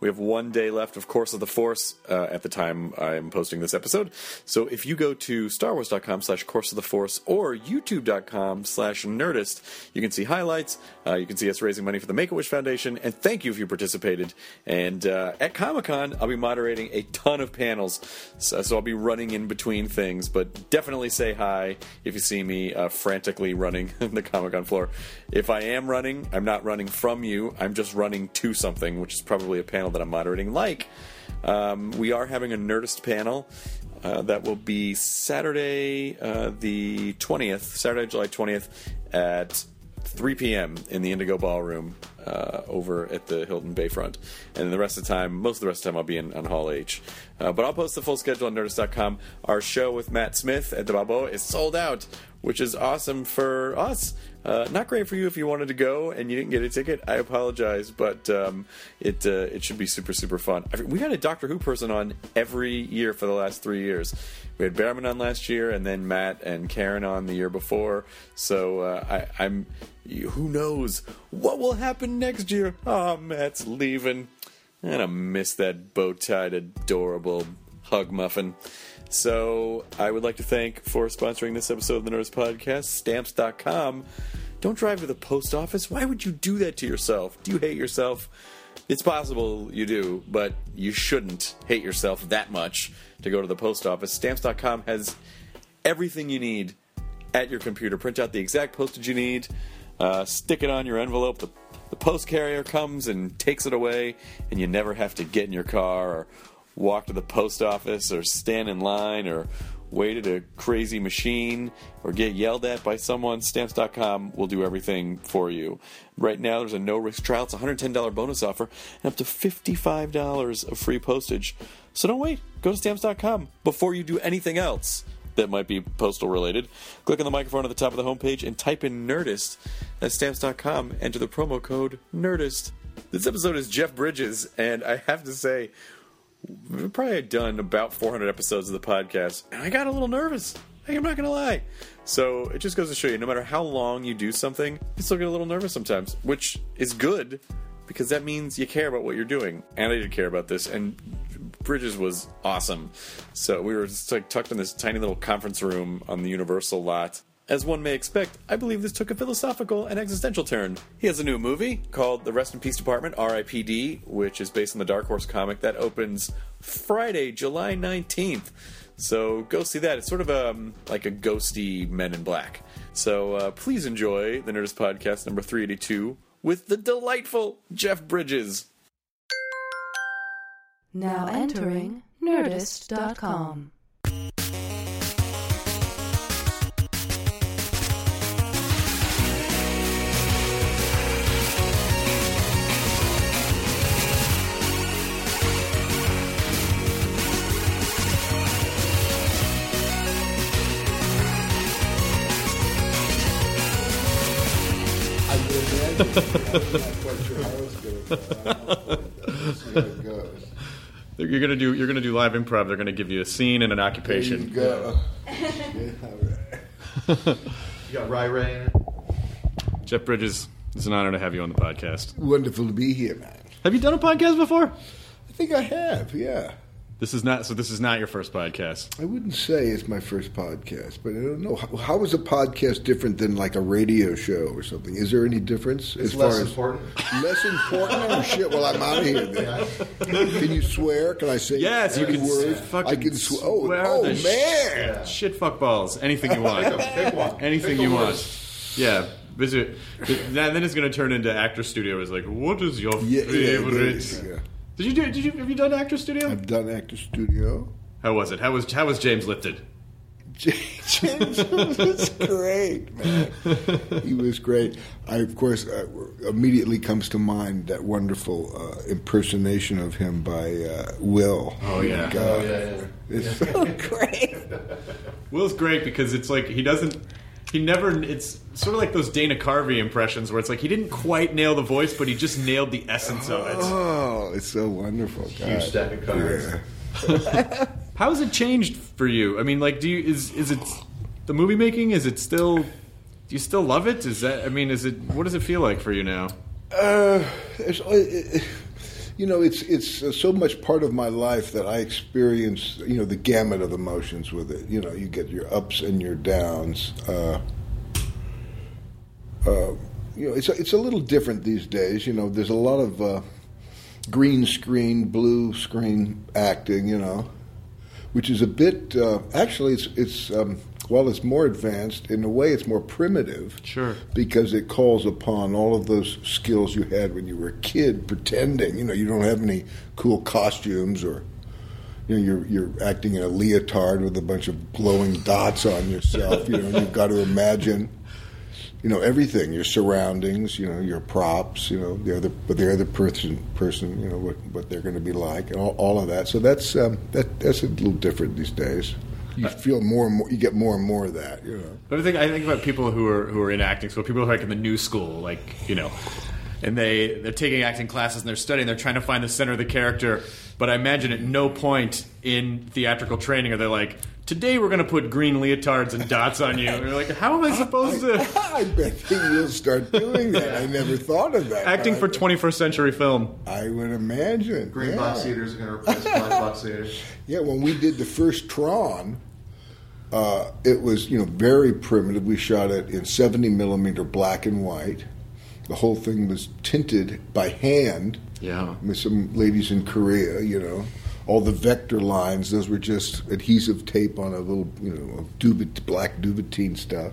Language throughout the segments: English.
We have one day left of Course of the Force uh, at the time I am posting this episode. So if you go to starwars.com slash Course of the Force or youtube.com slash Nerdist, you can see highlights. Uh, you can see us raising money for the Make-A-Wish Foundation. And thank you if you participated. And uh, at Comic Con, I'll be moderating a ton of panels. So, so, I'll be running in between things. But definitely say hi if you see me uh, frantically running the Comic Con floor. If I am running, I'm not running from you. I'm just running to something, which is probably a panel that I'm moderating. Like, um, we are having a Nerdist panel uh, that will be Saturday, uh, the 20th, Saturday, July 20th at 3 p.m. in the Indigo Ballroom uh, over at the Hilton Bayfront. And the rest of the time, most of the rest of the time, I'll be in on Hall H. Uh, but I'll post the full schedule on Nerdist.com. Our show with Matt Smith at the Balboa is sold out, which is awesome for us. Uh, not great for you if you wanted to go and you didn't get a ticket. I apologize, but um, it uh, it should be super super fun. We had a Doctor Who person on every year for the last three years. We had Behrman on last year, and then Matt and Karen on the year before. So uh, I, I'm who knows what will happen next year? Oh, Matt's leaving, and I miss that bow tied, adorable hug muffin. So I would like to thank for sponsoring this episode of the Nerdist Podcast, Stamps.com. Don't drive to the post office. Why would you do that to yourself? Do you hate yourself? It's possible you do, but you shouldn't hate yourself that much to go to the post office. Stamps.com has everything you need at your computer. Print out the exact postage you need, uh, stick it on your envelope. The, the post carrier comes and takes it away, and you never have to get in your car or walk to the post office or stand in line or wait at a crazy machine or get yelled at by someone, stamps.com will do everything for you. Right now, there's a no risk trial. It's a $110 bonus offer and up to $55 of free postage. So don't wait. Go to stamps.com before you do anything else that might be postal related. Click on the microphone at the top of the homepage and type in Nerdist at stamps.com. Enter the promo code Nerdist. This episode is Jeff Bridges, and I have to say, we've probably done about 400 episodes of the podcast, and I got a little nervous. Hey, I'm not gonna lie. So it just goes to show you, no matter how long you do something, you still get a little nervous sometimes, which is good because that means you care about what you're doing. And I did care about this, and Bridges was awesome. So we were just like tucked in this tiny little conference room on the Universal lot. As one may expect, I believe this took a philosophical and existential turn. He has a new movie called The Rest in Peace Department, RIPD, which is based on the Dark Horse comic that opens Friday, July 19th. So go see that. It's sort of um, like a ghosty Men in Black. So uh, please enjoy the Nerdist Podcast number 382 with the delightful Jeff Bridges. Now entering Nerdist.com. You're gonna do you're gonna do live improv. They're gonna give you a scene and an occupation. There you go. you got Ray Ray in it. Jeff Bridges, it's an honor to have you on the podcast. Wonderful to be here, man. Have you done a podcast before? I think I have. Yeah. This is not so. This is not your first podcast. I wouldn't say it's my first podcast, but I don't know how, how is a podcast different than like a radio show or something. Is there any difference It's as less far as important. less important? Oh shit! Well, I'm out of here. Then. Can you swear? Can I say? Yes, you can. words? Fucking I can sw- Oh, swear oh the man! sh- shit, fuck balls. Anything you want. Pick one. Anything Pick you a word. want. Yeah. Visit. Then then it's going to turn into actor studio. Is like, what is your Yeah, yeah, favorite? yeah. Did you do? Did you have you done actor studio? I've done actor studio. How was it? How was how was James Lipton? James was great, man. He was great. I, of course, uh, immediately comes to mind that wonderful uh, impersonation of him by uh, Will. Oh, yeah. God. Oh, yeah, yeah. It's so great. Will's great because it's like he doesn't. He never. It's sort of like those Dana Carvey impressions where it's like he didn't quite nail the voice, but he just nailed the essence of it. Oh, it's so wonderful. God. Huge stack of cards. Yeah. How has it changed for you? I mean, like, do you is is it the movie making? Is it still? Do you still love it? Is that? I mean, is it? What does it feel like for you now? Uh, it's, uh, you know, it's it's uh, so much part of my life that I experience. You know, the gamut of emotions with it. You know, you get your ups and your downs. Uh, uh, you know, it's a, it's a little different these days. You know, there's a lot of uh, green screen, blue screen acting. You know, which is a bit. Uh, actually, it's it's. Um, while it's more advanced, in a way, it's more primitive Sure. because it calls upon all of those skills you had when you were a kid pretending. You know you don't have any cool costumes or you know you're you're acting in a leotard with a bunch of glowing dots on yourself you know you've got to imagine you know everything your surroundings you know your props you know the other but the other person person you know what what they're going to be like and all, all of that. So that's um, that that's a little different these days you uh, feel more and more you get more and more of that you know But I think I think about people who are who are in acting school, people who are like in the new school, like you know, and they they're taking acting classes and they're studying, they're trying to find the center of the character. But I imagine at no point in theatrical training are they like, today we're going to put green leotards and dots on you. And you're like, how am I supposed to I bet that you'll start doing that. I never thought of that. acting for I, 21st century film? I would imagine. Green yeah. box eaters are going to replace black box eaters. Yeah, when we did the first Tron, uh, it was you know very primitive. We shot it in 70 millimeter black and white. The whole thing was tinted by hand. Yeah. with some ladies in Korea, you know. All the vector lines, those were just adhesive tape on a little, you know, black duvetine stuff.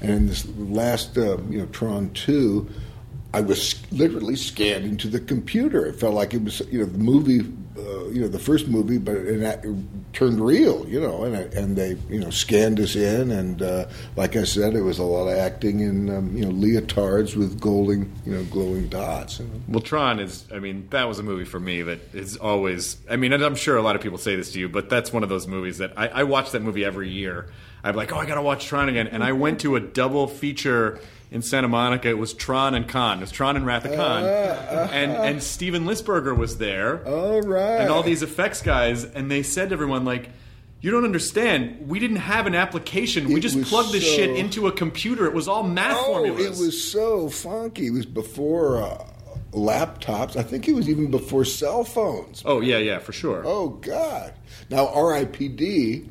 And this last, uh, you know, Tron 2, I was literally scanned into the computer. It felt like it was, you know, the movie, uh, you know, the first movie, but it, act- it turned real, you know, and, and they, you know, scanned us in. And uh, like I said, it was a lot of acting in, um, you know, leotards with golden, you know, glowing dots. Well, Tron is, I mean, that was a movie for me that is always, I mean, and I'm sure a lot of people say this to you, but that's one of those movies that I, I watch that movie every year. I'm like, oh, I got to watch Tron again. And I went to a double feature in Santa Monica. It was Tron and Khan. It was Tron and Wrath of Khan. Uh, uh, uh, and, and Steven Lisberger was there. All right. And all these effects guys. And they said to everyone, like, you don't understand. We didn't have an application. We It just was plugged this so- shit into a computer. It was all math Oh, formulas. it was so funky. It was before uh, laptops. I think it was even before cell phones. Oh, yeah, yeah, for sure. Oh God! Now RIPD,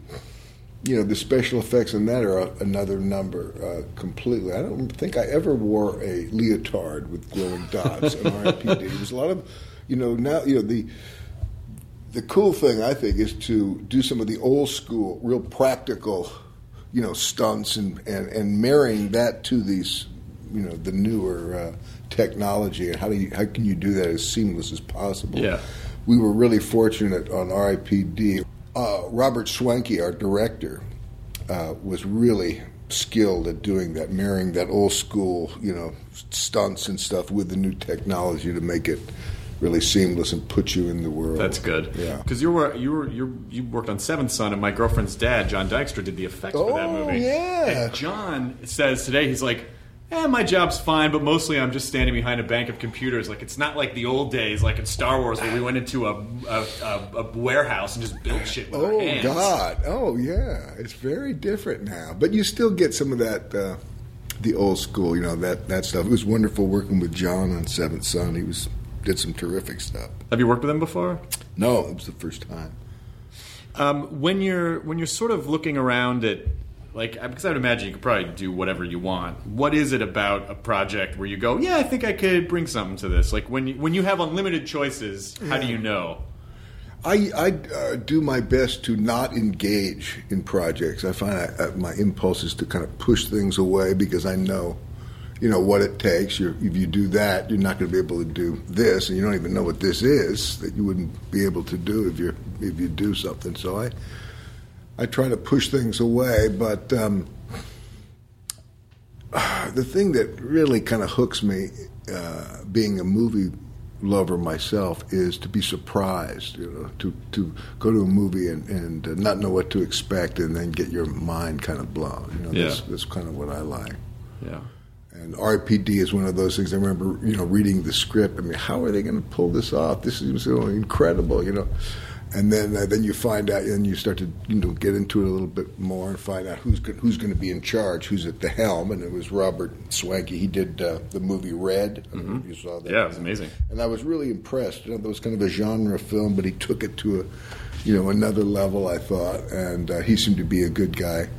you know the special effects in that are another number uh, completely. I don't think I ever wore a leotard with glowing dots in RIPD. It was a lot of, you know, now you know the. The cool thing I think is to do some of the old school, real practical, you know, stunts and, and, and marrying that to these, you know, the newer uh, technology and how do you, how can you do that as seamless as possible? Yeah. we were really fortunate on RIPD. Uh, Robert Schwentke, our director, uh, was really skilled at doing that, marrying that old school, you know, stunts and stuff with the new technology to make it really seamless and put you in the world. That's good. Yeah. Because you were you were you you worked on Seventh Son, and my girlfriend's dad, John Dykstra, did the effects for that Oh, movie. yeah. And John says today he's like. Eh, my job's fine, but mostly I'm just standing behind a bank of computers. Like it's not like the old days, like in Star Wars, where we went into a a, a, a warehouse and just built shit with our Oh. God! Oh yeah, it's very different now. But you still get some of that, uh, the old school, you know that that stuff. It was wonderful working with John on Seventh Son. He was did some terrific stuff. Have you worked with him before? No, it was the first time. Um, when you're when you're sort of looking around at like because I would imagine you could probably do whatever you want. What is it about a project where you go, yeah, I think I could bring something to this? Like when you, when you have unlimited choices, how do you know? I, I uh, do my best to not engage in projects. I find I, uh, my impulse is to kind of push things away because I know, you know, what it takes. You're, if you do that, you're not going to be able to do this, and you don't even know what this is that you wouldn't be able to do if you if you do something. So I I try to push things away, but um, the thing that really kind of hooks me, uh, being a movie lover myself, is to be surprised. You know, to to go to a movie and, and uh, not know what to expect, and then get your mind kind of blown. You know, Yeah. that's, that's kind of what I like. Yeah. And RPD is one of those things. I remember, you know, reading the script. I mean, how are they going to pull this off? This is so incredible, you know. And then, uh, then you find out, and you start to, you know, get into it a little bit more and find out who's who's going to be in charge, who's at the helm. And it was Robert Schwentke. He did uh, the movie Red. I don't know if you saw that. Mm-hmm. Yeah, it was amazing. And I was really impressed. You know, that was kind of a genre film, but he took it to a, you know, another level. I thought, and uh, he seemed to be a good guy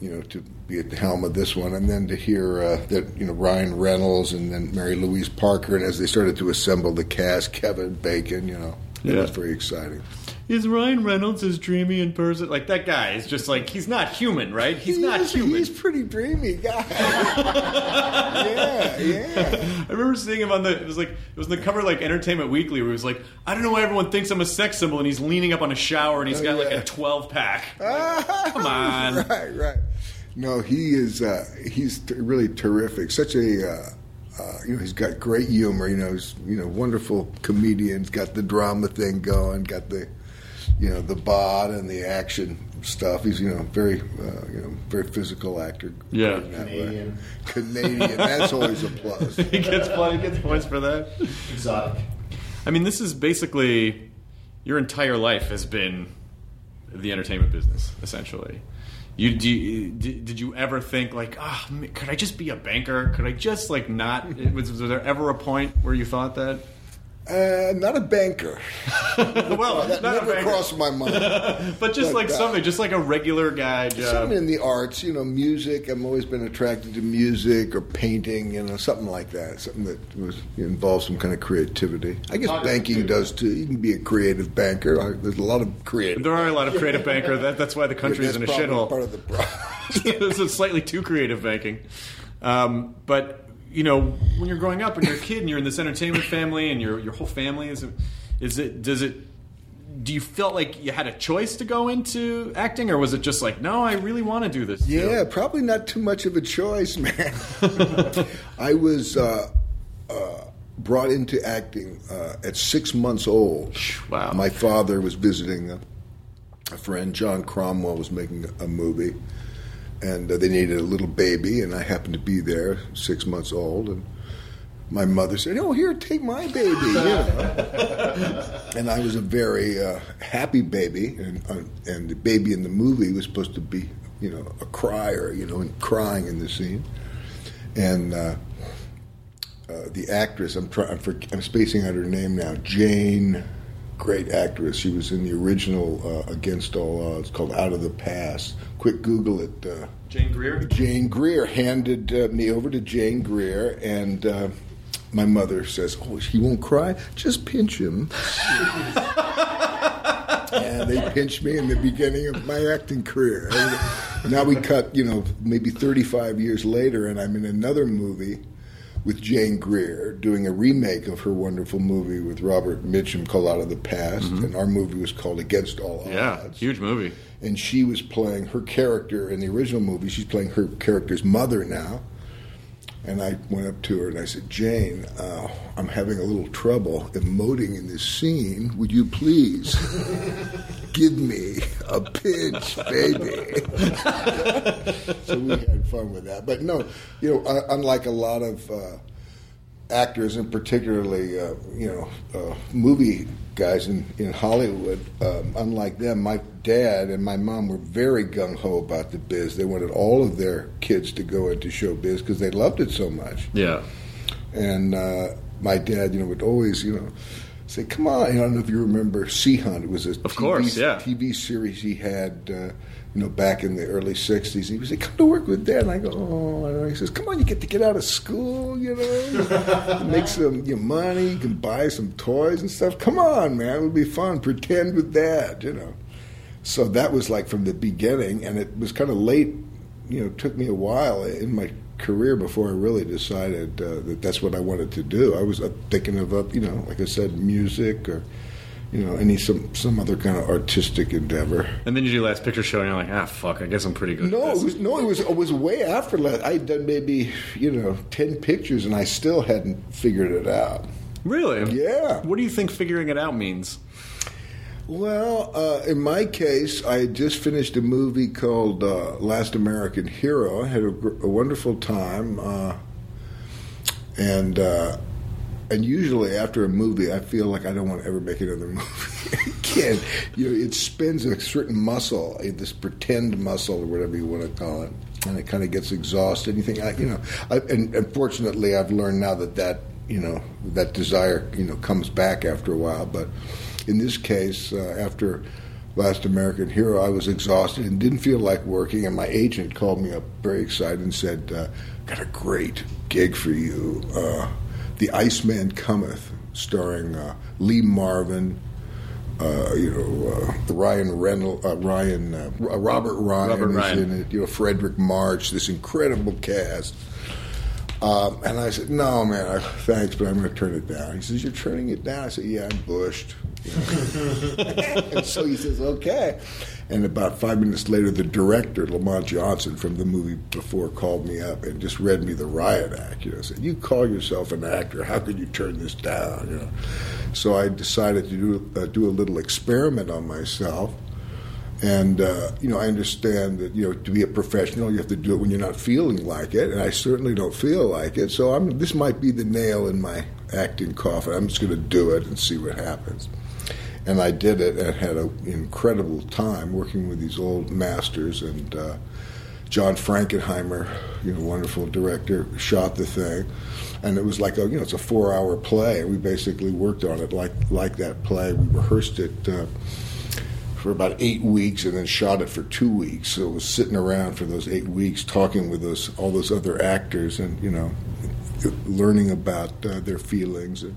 you know, to be at the helm of this one, and then to hear uh, that you know Ryan Reynolds and then Mary Louise Parker, and as they started to assemble the cast, Kevin Bacon, you know, it Yeah. was very exciting. Is Ryan Reynolds as dreamy in person? Like that guy is just like he's not human, right? He's He not is- human. He's pretty dreamy guy. yeah, yeah. I remember seeing him on the. It was like it was on the cover of, like Entertainment Weekly, where he was like, "I don't know why everyone thinks I'm a sex symbol," and he's leaning up on a shower and he's got like Oh, a 12 pack. Come on. right, right. No, he is. Uh, he's t- really terrific. Such a. Uh, uh, you know, he's got great humor. You know, he's you know wonderful comedian. He's got the drama thing going. Got the, you know, the bod and the action stuff. He's you know very uh, you know very physical actor. Yeah. in way. Canadian. Canadian. That's always a plus. he gets plenty, he gets points for that. Exotic. I mean, this is basically your entire life has been the entertainment business, essentially. You, you, did, did you ever think like, ah, m could I just be a banker? Could I just like not? Was, was there ever a point where you thought that? Uh, not a banker. Well, That not a never banker, crossed my mind. but just But, like uh, something, just like a regular guy job. Something in the arts, you know, music. I've always been attracted to music or painting, you know, something like that. Something that was involves some kind of creativity. I guess banking does too. You can be a creative banker. There's a lot of creative. There are a lot of creative banker. That, that's why the country is in a shithole. Part of the problem. this is slightly too creative banking. Um, but you know, when you're growing up and you're a kid and you're in this entertainment family and your your whole family is is it does it do you feel like you had a choice to go into acting or was it just like no I really want to do this too? Yeah, probably not too much of a choice, man. I was uh, uh, brought into acting uh, at six months old. Wow. My father was visiting a, a friend. John Cromwell was making a movie, and uh, they needed a little baby, and I happened to be there, six months old, and my mother said, "Oh, here, take my baby." You know? and I was a very uh, happy baby, and uh, and the baby in the movie was supposed to be, you know, a crier, you know, and crying in the scene, and. Uh, uh, the actress, I'm, try, I'm, for, I'm spacing out her name now, Jane, great actress. She was in the original uh, Against All Odds called Out of the Past. Quick Google it. Uh, Jane Greer Jane Greer handed uh, me over to Jane Greer, and uh, my mother says, "Oh, he won't cry. Just pinch him." and they pinched me in the beginning of my acting career. Now we cut, you know, maybe 35 years later, and I'm in another movie with Jane Greer doing a remake of her wonderful movie with Robert Mitchum called Out of the Past, mm-hmm. and our movie was called Against All Odds. yeah huge movie and she was playing her character in the original movie. She's playing her character's mother now. And I went up to her and I said, Jane, uh, I'm having a little trouble emoting in this scene. Would you please give me a pinch, baby? so we had fun with that. But no, you know, unlike a lot of uh, actors, and particularly uh, you know uh, movie guys in in Hollywood, um, unlike them, my dad and my mom were very gung ho about the biz. They wanted all of their kids to go into show biz because they loved it so much yeah and uh, my dad, you know, would always, you know, say, "Come on." I don't know if you remember Sea Hunt. It was a Of course, yeah. TV series he had, uh, you know, back in the early '60s. He would say, "Come to work with Dad," and I go, "Oh," he says, "Come on, you get to get out of school, you know, make some you know, money, you can buy some toys and stuff. Come on, man, it would be fun. Pretend with Dad, you know." So that was like from the beginning, and it was kind of late. You know, took me a while in my career before I really decided uh, that that's what I wanted to do. I was uh, thinking of, uh, you know, like I said, music or you know, any some some other kind of artistic endeavor. And then you do last picture show, and you're like, ah, fuck, I guess I'm pretty good. No, at it was no, it was it was way after that. I had done maybe you know ten pictures, and I still hadn't figured it out. really. Yeah. What do you think figuring it out means? Well, uh, in my case, I had just finished a movie called uh, Last American Hero. I had a, gr- a wonderful time, uh, and uh, and usually after a movie, I feel like I don't want to ever make another movie again. You know, it spins a certain muscle, this pretend muscle or whatever you want to call it, and it kind of gets exhausted. You think, I, you know, I, and unfortunately, I've learned now that that you know that desire you know comes back after a while, but in this case, uh, after Last American Hero, I was exhausted and didn't feel like working. And my agent called me up very excited and said, uh, "Got a great gig for you, uh, The Iceman Cometh, starring uh, Lee Marvin." Uh, you know, uh, Ryan Reynolds, uh, Ryan, uh, Robert Ryan Robert is Ryan. in it. You know, Fredric March, this incredible cast. Um, and I said, "No, man, I, thanks, but I'm going to turn it down." He says, "You're turning it down?" I said, "Yeah, I'm bushed." And so he says, "Okay." And about five minutes later, the director, Lamont Johnson, from the movie before, called me up and just read me the riot act. You know, said, "You call yourself an actor? How could you turn this down?" You know. So I decided to do uh, do a little experiment on myself. And uh, you know, I understand that you know to be a professional, you have to do it when you're not feeling like it, and I certainly don't feel like it. So I'm, this might be the nail in my acting coffin. I'm just going to do it and see what happens. And I did it and had an incredible time working with these old masters. And uh, John Frankenheimer, you know, wonderful director, shot the thing. And it was like a, you know, it's a four-hour play. We basically worked on it like like that play. We rehearsed it. Uh, for about eight weeks and then shot it for two weeks. So it was sitting around for those eight weeks talking with those all those other actors and you know learning about uh, their feelings and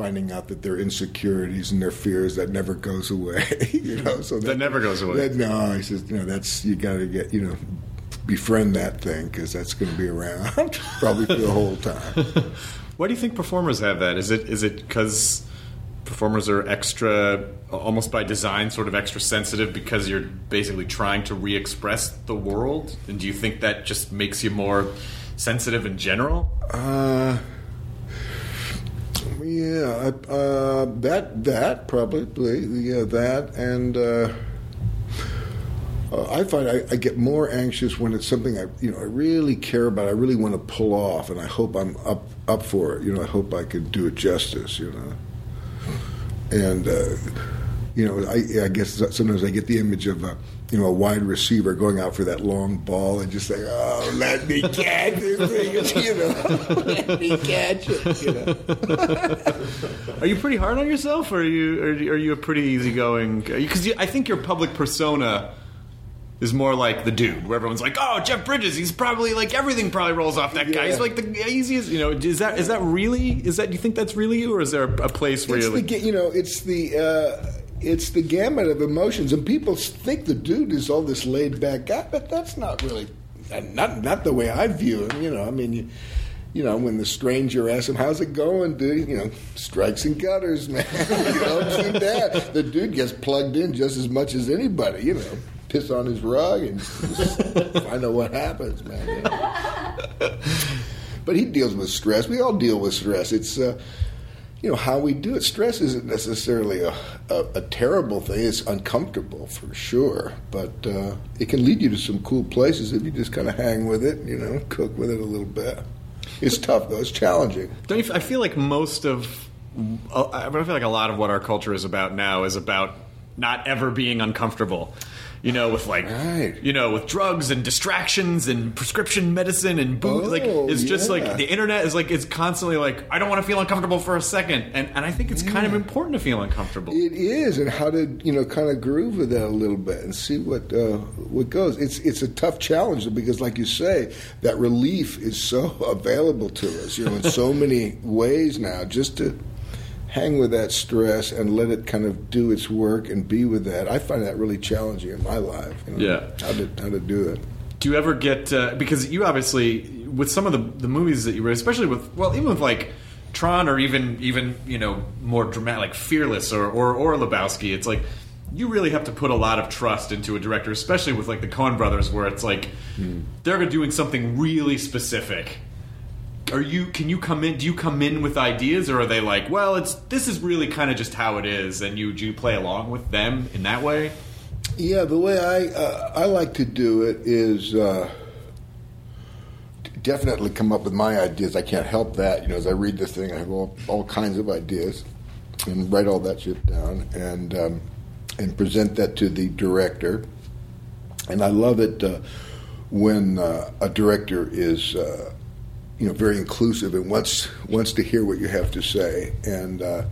finding out that their insecurities and their fears that never goes away. you know, so That never goes away. That, no, he says, you know, that's you got to get you know befriend that thing because that's going to be around probably for the whole time. Why do you think performers have that? Is it is it because performers are extra, almost by design, sort of extra sensitive because you're basically trying to re-express the world? And do you think that just makes you more sensitive in general? Uh, yeah, uh, that that probably yeah that and uh, uh, I find I, I get more anxious when it's something I you know I really care about. I really want to pull off, and I hope I'm up up for it. You know, I hope I can do it justice. You know, and uh, you know I, I guess sometimes I get the image of a you know a wide receiver going out for that long ball and just saying, "Oh, let me catch this thing," you know, let me catch it. You know. Are you pretty hard on yourself, or are you are, you- are you a pretty easygoing? Because I think your public persona is more like the dude, where everyone's like, "Oh, Jeff Bridges, he's probably like everything probably rolls off that guy. He's like the easiest." You know, is that is that really is that? Do you think that's really you, or is there a place where it's you're the like, you know it's the uh, it's the gamut of emotions, and people think the dude is all this laid back guy, but that's not really not not the way I view him. You know, I mean. You, you know, when the stranger asks him, "How's it going, dude?" You know, strikes and gutters, man. you know, ups and downs. The dude gets plugged in just as much as anybody. You know, piss on his rug and find out what happens, man. you know. But he deals with stress. We all deal with stress. It's uh, you know how we do it. Stress isn't necessarily a, a, a terrible thing. It's uncomfortable for sure, but uh, it can lead you to some cool places if you just kind of hang with it. You know, cook with it a little bit. It's tough though. It's challenging. Don't you, I feel like most of, uh, I feel like a lot of what our culture is about now is about not ever being uncomfortable. You know, with like, Right. you know, with drugs and distractions and prescription medicine and booze. like, Oh, it's just like the internet is like, it's constantly like, I don't want to feel uncomfortable for a second. And, and I think it's kind of important to feel uncomfortable. It is, and how to you know kind of groove with that a little bit and see what uh, what goes. It's it's a tough challenge because, like you say, that relief is so available to us, you know, in so many ways now. Just to hang with that stress and let it kind of do its work and be with that. I find that really challenging in my life. You know, Yeah. how to how to do it. Do you ever get uh, because you obviously with some of the the movies that you read, especially with well, even with like Tron or even even you know more dramatic like Fearless or or, or Lebowski, it's like you really have to put a lot of trust into a director, especially with like the Coen Brothers, where it's like they're doing something really specific. Are you? Can you come in? Do you come in with ideas, or are they like, well, it's this is really kind of just how it is, and you do you play along with them in that way? Yeah, the way I uh, I like to do it is uh, definitely come up with my ideas. I can't help that. You know, as I read this thing, I have all, all kinds of ideas and write all that shit down and um, and present that to the director. And I love it uh, when uh, a director is. You know, very inclusive and wants wants to hear what you have to say. And uh,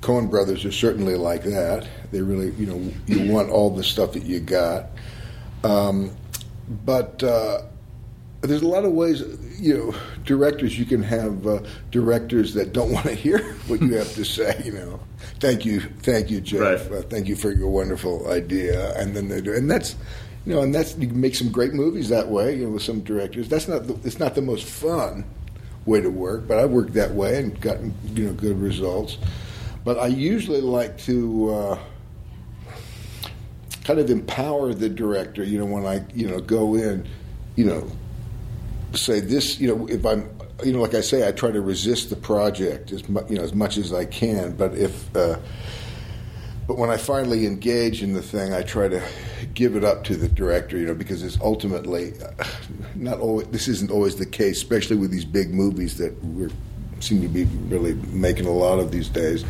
Coen Brothers are certainly like that. They really, you know, you want all the stuff that you got. Um, but uh, there's a lot of ways, you know, directors. You can have uh, directors that don't want to hear what you have to say. You know, thank you, thank you, Jeff. Right. Uh, thank you for your wonderful idea. And then they do, and that's. You know, and that's you can make some great movies that way. You know, with some directors, that's not the, it's not the most fun way to work, but I've worked that way and gotten you know good results. But I usually like to uh, kind of empower the director. You know, when I you know go in, you know, say this. You know, if I'm you know, like I say, I try to resist the project as mu- you know as much as I can. But if uh, but when I finally engage in the thing, I try to give it up to the director, you know, because it's ultimately not always. This isn't always the case, especially with these big movies that we seem to be really making a lot of these days.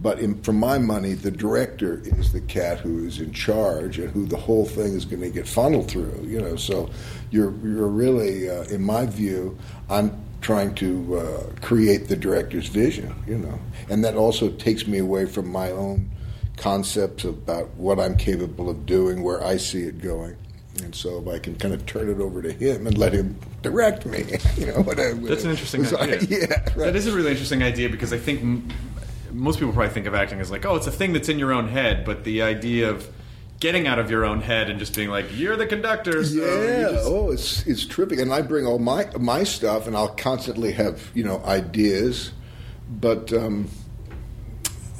But in, for my money, the director is the cat who is in charge and who the whole thing is going to get funneled through. You know, so you're you're really, uh, in my view, I'm trying to uh, create the director's vision. You know, and that also takes me away from my own concepts about what I'm capable of doing, where I see it going. And so if I can kind of turn it over to him and let him direct me, you know, whatever. That's an interesting idea. yeah, right. That is a really interesting idea because I think m- most people probably think of acting as like, oh, it's a thing that's in your own head, but the idea of getting out of your own head and just being like, you're the conductor. So Yeah. just- Oh, it's it's terrific, and I bring all my my stuff, and I'll constantly have you know ideas, but um,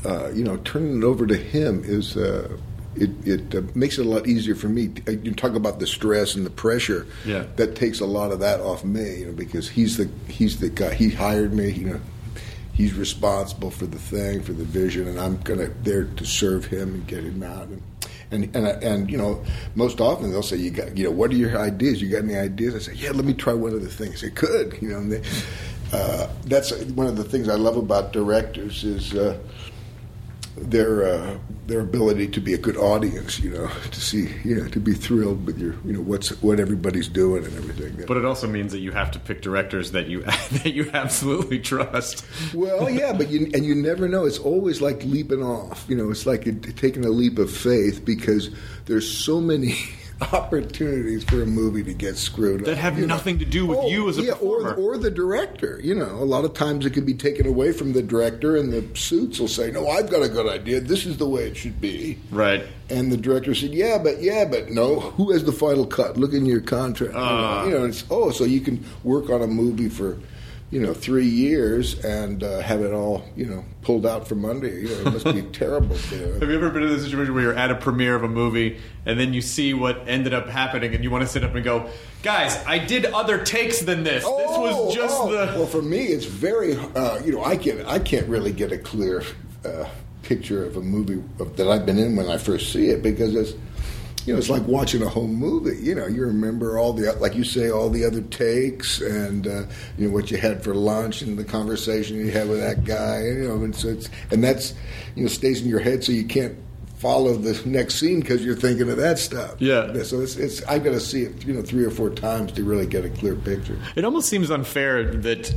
uh, you know, turning it over to him is. Uh, it it uh, makes it a lot easier for me. Uh, You talk about the stress and the pressure. Yeah. That takes a lot of that off me, you know, because he's the he's the guy. He hired me, you know. He's responsible for the thing, for the vision, and I'm gonna there to serve him and get him out. And and and, and you know, most often they'll say, "You got, you know, what are your ideas? You got any ideas?" I say, "Yeah, let me try one of the things." I could, you know. And they, uh, that's one of the things I love about directors is. Uh, their uh, their ability to be a good audience, you know, to see, you know, to be thrilled with your, you know, what's what everybody's doing and everything. But it also means that you have to pick directors that you that you absolutely trust. Well, yeah, but you and you never know. It's always like leaping off. You know, it's like taking a leap of faith because there's so many opportunities for a movie to get screwed up That up, have you know. nothing to do with you as a yeah, performer. or or the director. You know, a lot of times it can be taken away from the director, and the suits will say, "No, I've got a good idea. This is the way it should be." Right. And the director said, "Yeah, but yeah, but no. Who has the final cut? Look in your contract. Ah. you know, it's oh, so you can work on a movie for, you know, three years and uh, have it all, you know, pulled out from under you. You know, it must be terrible. Know. Have you ever been in a situation where you're at a premiere of a movie and then you see what ended up happening and you want to sit up and go, guys, I did other takes than this. this was just oh. the. Well, for me, it's very. Uh, you know, I can I can't really get a clear uh, picture of a movie of, that I've been in when I first see it because it's. You know, it's like watching a home movie. You know, you remember all the, like you say, all the other takes, and uh, you know what you had for lunch, and the conversation you had with that guy. You know, and so it's, and that's, you know, stays in your head, so you can't follow the next scene because you're thinking of that stuff. Yeah. So it's it's I got to see it you know three or four times to really get a clear picture. It almost seems unfair that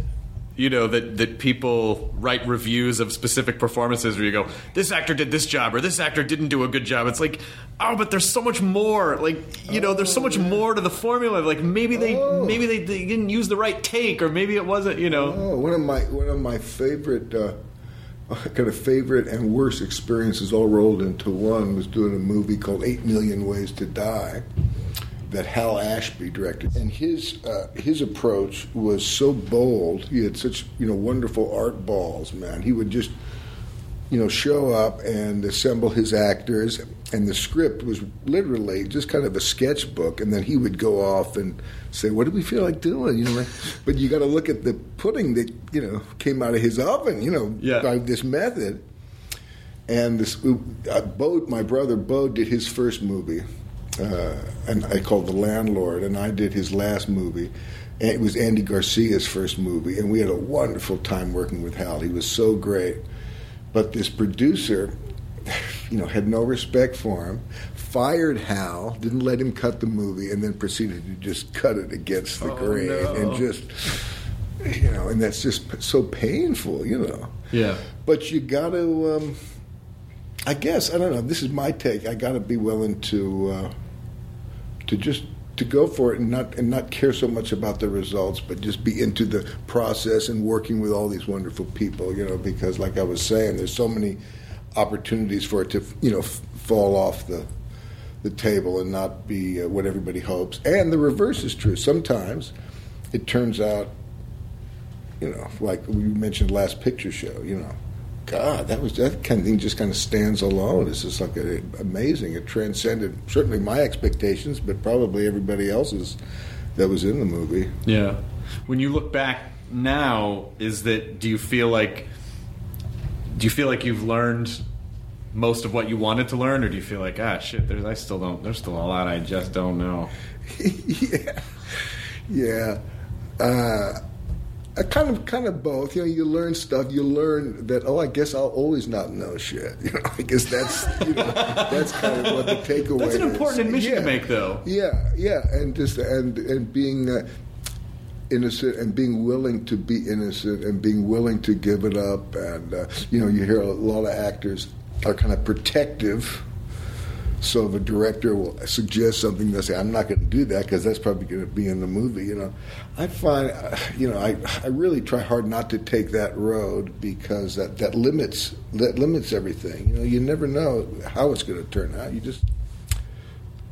you know that that people write reviews of specific performances where you go, this actor did this job or this actor didn't do a good job. It's like, oh, but there's so much more. Like you know, there's so much more to the formula. Like maybe they Oh. maybe they, they didn't use the right take or maybe it wasn't. You know. Oh, one of my one of my favorite uh, kind of favorite and worst experiences all rolled into one was doing a movie called Eight Million Ways to Die that Hal Ashby directed, and his uh, his approach was so bold. He had such you know wonderful art balls, man. He would just you know show up and assemble his actors, and the script was literally just kind of a sketchbook, and then he would go off and say, "What do we feel like doing?" You know, like, but you got to look at the pudding that you know came out of his oven. You know, Yeah. by this method. And this, uh, Bo, my brother Bo did his first movie, uh, and I called The Landlord, and I did his last movie. And it was Andy Garcia's first movie, and we had a wonderful time working with Hal. He was so great. But this producer, you know, had no respect for him, fired Hal, didn't let him cut the movie, and then proceeded to just cut it against the grain and just, you know, and that's just so painful, you know. Yeah. But you got to, um, I guess, I don't know. This is my take. I got to be willing to, uh, to just to go for it and not and not care so much about the results, but just be into the process and working with all these wonderful people. You know, because like I was saying, there's so many opportunities for it to, you know, f- fall off the the table and not be uh, what everybody hopes. And the reverse is true. Sometimes it turns out you know, like we mentioned last picture show, you know, God, that was that kind of thing just kind of stands alone. It's just like a, amazing. It transcended certainly my expectations, but probably everybody else's that was in the movie. Yeah. When you look back now, is that do you feel like do you feel like you've learned most of what you wanted to learn, or do you feel like ah shit, there's I still don't there's still a lot I just don't know. yeah, yeah. Uh, I kind of, kind of both. You know, you learn stuff. You learn that. Oh, I guess I'll always not know shit. You know, I guess that's you know, that's kind of what the takeaway. That's an is. important admission to Yeah. make, though. Yeah, yeah, and just and and being uh, innocent and being willing to be innocent and being willing to give it up. And uh, you know, you hear a lot of actors are kind of protective. So a director will suggest something, they'll say, "I'm not going to do that because that's probably going to be in the movie." You know, I find, you know, I I really try hard not to take that road because that that limits that limits everything. You know, you never know how it's going to turn out. You just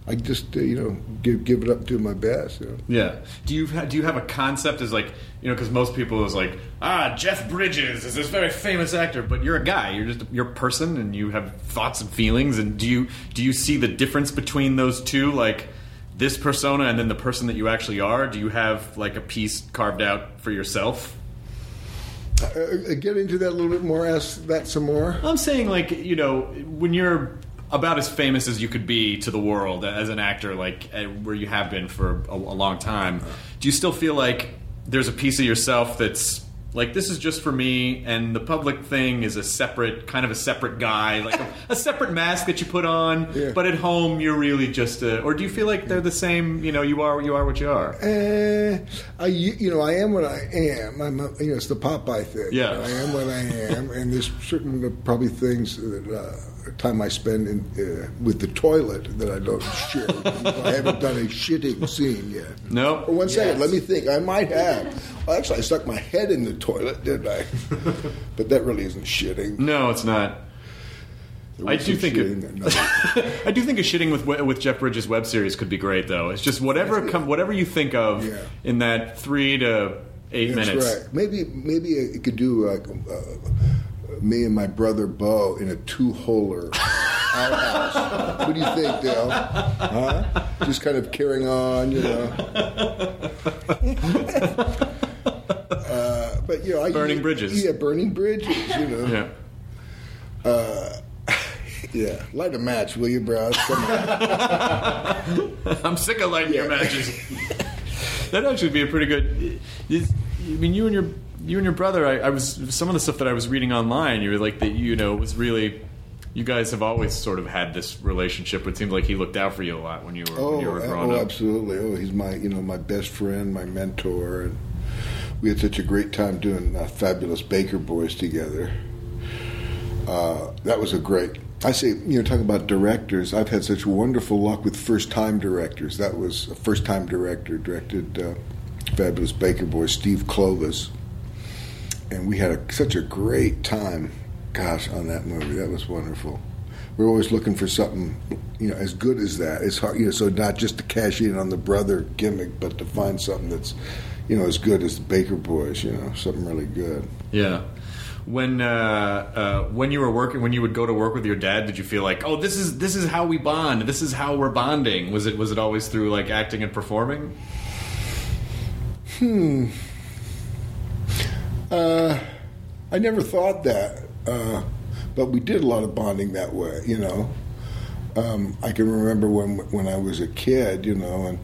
I just uh, you know give give it up to my best. You know? Yeah. Do you ha- do you have a concept as like you know because most people is like ah Jeff Bridges is this very famous actor, but you're a guy. You're just you're a person and you have thoughts and feelings. And do you do you see the difference between those two like? This persona and then the person that you actually are. Do you have like a piece carved out for yourself? Uh, uh, get into that a little bit more. Ask that some more. I'm saying like you know when you're about as famous as you could be to the world as an actor, like uh, where you have been for a, a long time. Do you still feel like there's a piece of yourself that's like this is just for me, and the public thing is a separate kind of a separate guy, like a, a separate mask that you put on, Yeah. but at home you're really just a. Or do you feel like they're the same? You know, you are you are what you are. Uh, I you know I am what I am. I'm a, you know it's the Popeye thing. Yeah. I am what I am, and there's certain probably things that uh, time I spend in uh, with the toilet that I don't share. I haven't done a shitting scene yet. No. Oh, one second, let me think. I might have. Well, actually, I stuck my head in the toilet, didn't I? but that really isn't shitting. No, it's not. I do think it- I do think a shitting with with Jeff Bridges web series could be great though. It's just whatever come, whatever you think of Yeah. in that three to eight That's minutes. right. Maybe maybe it could do like uh, me and my brother Bo in a two-holer outhouse. what do you think, Dale? Huh? Just kind of carrying on, you know. uh, but you know, I, Burning bridges. Yeah, burning bridges. You know. Yeah. Yeah. Light a match, will you, bro? Come on. I'm sick of lighting your matches. That'd actually be a pretty good. I mean, you and your you and your brother. I, I was some of the stuff that I was reading online. You were like that. You know, was really you guys have always sort of had this relationship. It seemed like he looked out for you a lot when you were Oh, when you were uh, growing oh, up. absolutely. Oh, he's my you know my best friend, my mentor, and we had such a great time doing uh, Fabulous Baker Boys together. Uh, that was a great. I say, you know, talking about directors. I've had such wonderful luck with first-time directors. That was a first-time director directed uh, Fabulous Baker Boys, Steve Kloves, and we had a, such a great time. Gosh, on that movie, that was wonderful. We're always looking for something, you know, as good as that. It's hard, you know, so not just to cash in on the brother gimmick, but to find something that's, you know, as good as the Baker Boys. You know, something really good. Yeah. When uh, uh, when you were working, when you would go to work with your dad, did you feel like, oh, this is this is how we bond. This is how we're bonding. Was it was it always through like acting and performing? Uh, I never thought that, uh, but we did a lot of bonding that way. You know, um, I can remember when when I was a kid. You know, and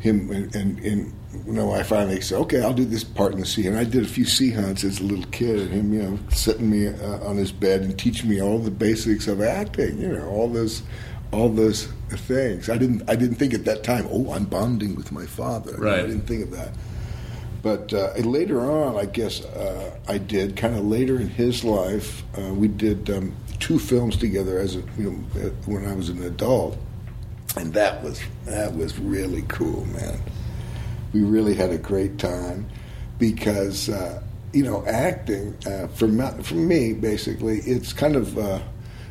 him and, and, and you know I finally said, okay, I'll do this part in the sea. And I did a few sea hunts as a little kid, and him, you know, sitting me uh, on his bed and teaching me all the basics of acting. You know, all those. All those things. I didn't. I didn't think at that time. Oh, I'm bonding with my father. Right. I didn't think of that. But uh, later on, I guess uh, I did. Kind of later in his life, uh, we did um, two films together as a, you know uh, when I was an adult, and that was that was really cool, man. We really had a great time because uh, you know acting uh, for me, for me basically it's kind of. Uh,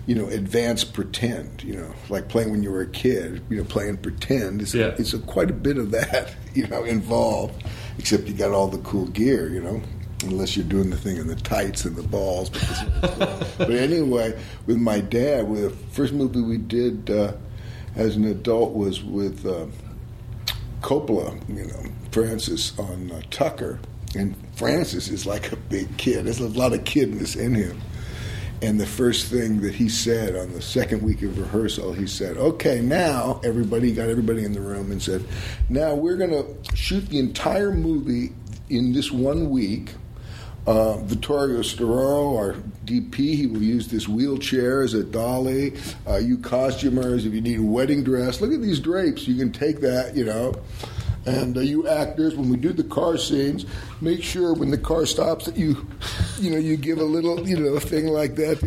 you know, advanced pretend. You know, like playing when you were a kid. You know, playing pretend. It's, Yeah. it's a, quite a bit of that. You know, involved. Except you got all the cool gear. You know, unless you're doing the thing in the tights and the balls. But, anyway, with my dad, with the first movie we did uh, as an adult was with uh, Coppola. You know, Francis on uh, Tucker, and Francis is like a big kid. There's a lot of kidness in him. And the first thing that he said on the second week of rehearsal, he said, "Okay, now everybody got everybody in the room and said, now we're going to shoot the entire movie in this one week." Uh, Vittorio Storaro, our DP, he will use this wheelchair as a dolly. Uh, you costumers, if you need a wedding dress, look at these drapes. You can take that, you know. And uh, you actors, when we do the car scenes, make sure when the car stops that you, you know, you give a little, you know, thing like that.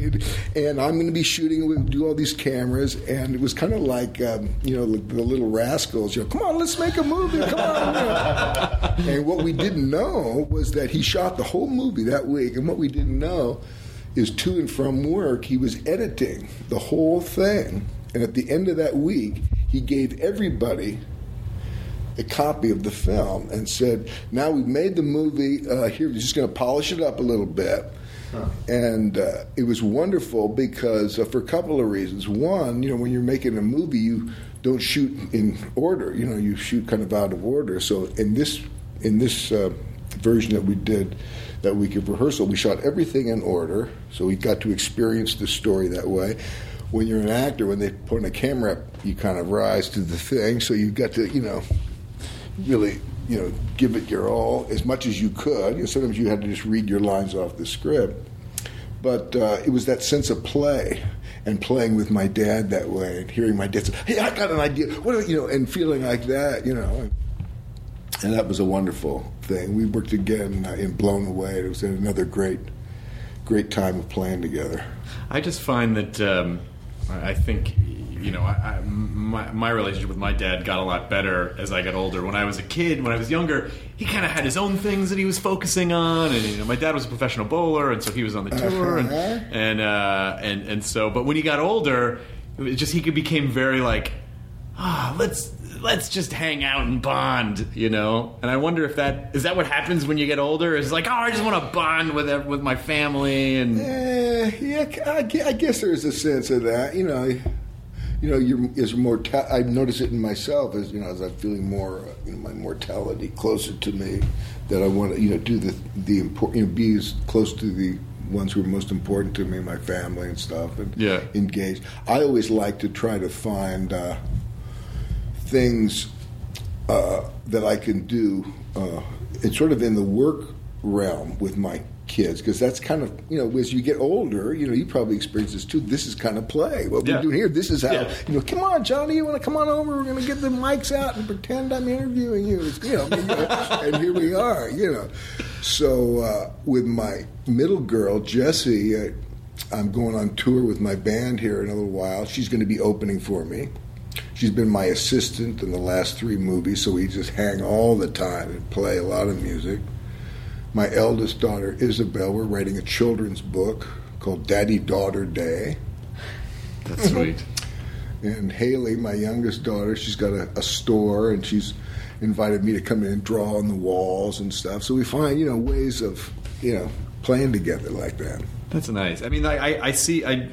And I'm going to be shooting. We do all these cameras, and it was kind of like, um, you know, the Little Rascals. You know, come on, let's make a movie. Come on. you know. And what we didn't know was that he shot the whole movie that week. And what we didn't know is to and from work, he was editing the whole thing. And at the end of that week, he gave everybody a copy of the film and said, "Now we've made the movie. Uh, here, we're just going to polish it up a little bit." And uh, it was wonderful because uh, for a couple of reasons. One, you know, when you're making a movie, you don't shoot in order. You know, you shoot kind of out of order. So in this in this uh, version that we did that week of rehearsal, we shot everything in order. So we got to experience the story that way. When you're an actor, when they put in a camera you kind of rise to the thing. So you got to, you know, really, you know, give it your all as much as you could. You know, sometimes you had to just read your lines off the script, but uh, it was that sense of play and playing with my dad that way, and hearing my dad say, "Hey, I got an idea," what you know, and feeling like that, you know. And that was a wonderful thing. We worked again uh, in Blown Away. It was another great, great time of playing together. I just find that um, I think you know I, I, my, my relationship with my dad got a lot better as I got older. When I was a kid, when I was younger, he kind of had his own things that he was focusing on, and you know, my dad was a professional bowler, and so he was on the tour, and Uh-huh. and uh, and and so. But when he got older, it was just he became very like, ah, let's. Let's just hang out and bond, you know. And I wonder if that is that what happens when you get older. Is like, oh, I just want to bond with with my family, and Eh, yeah, I guess there's a sense of that. You know, you know, your is morta- I notice it in myself as you know as I'm feeling more, uh, you know, my mortality closer to me. That I want to, you know, do the the important, you know, be as close to the ones who are most important to me, my family and stuff, and Yeah. engage. I always like to try to find uh, things uh, that I can do. Uh, it's sort of in the work realm with my kids because that's kind of you know as you get older, you know you probably experience this too. This is kind of play. What Yeah. we're doing here, this is how Yeah. you know. Come on, Johnny, you want to come on over? We're going to get the mics out and pretend I'm interviewing you. It's, you know, I mean, you know, and here we are. You know, so uh, with my middle girl Jessie. Uh, I'm going on tour with my band here in a little while. She's going to be opening for me. She's been my assistant in the last three movies, so we just hang all the time and play a lot of music. My eldest daughter, Isabel, we're writing a children's book called Daddy Daughter Day. That's sweet. And Haley, my youngest daughter, she's got a, a store and she's invited me to come in and draw on the walls and stuff. So we find, you know, ways of, you know, playing together like that. That's nice. I mean, I, I, I see. I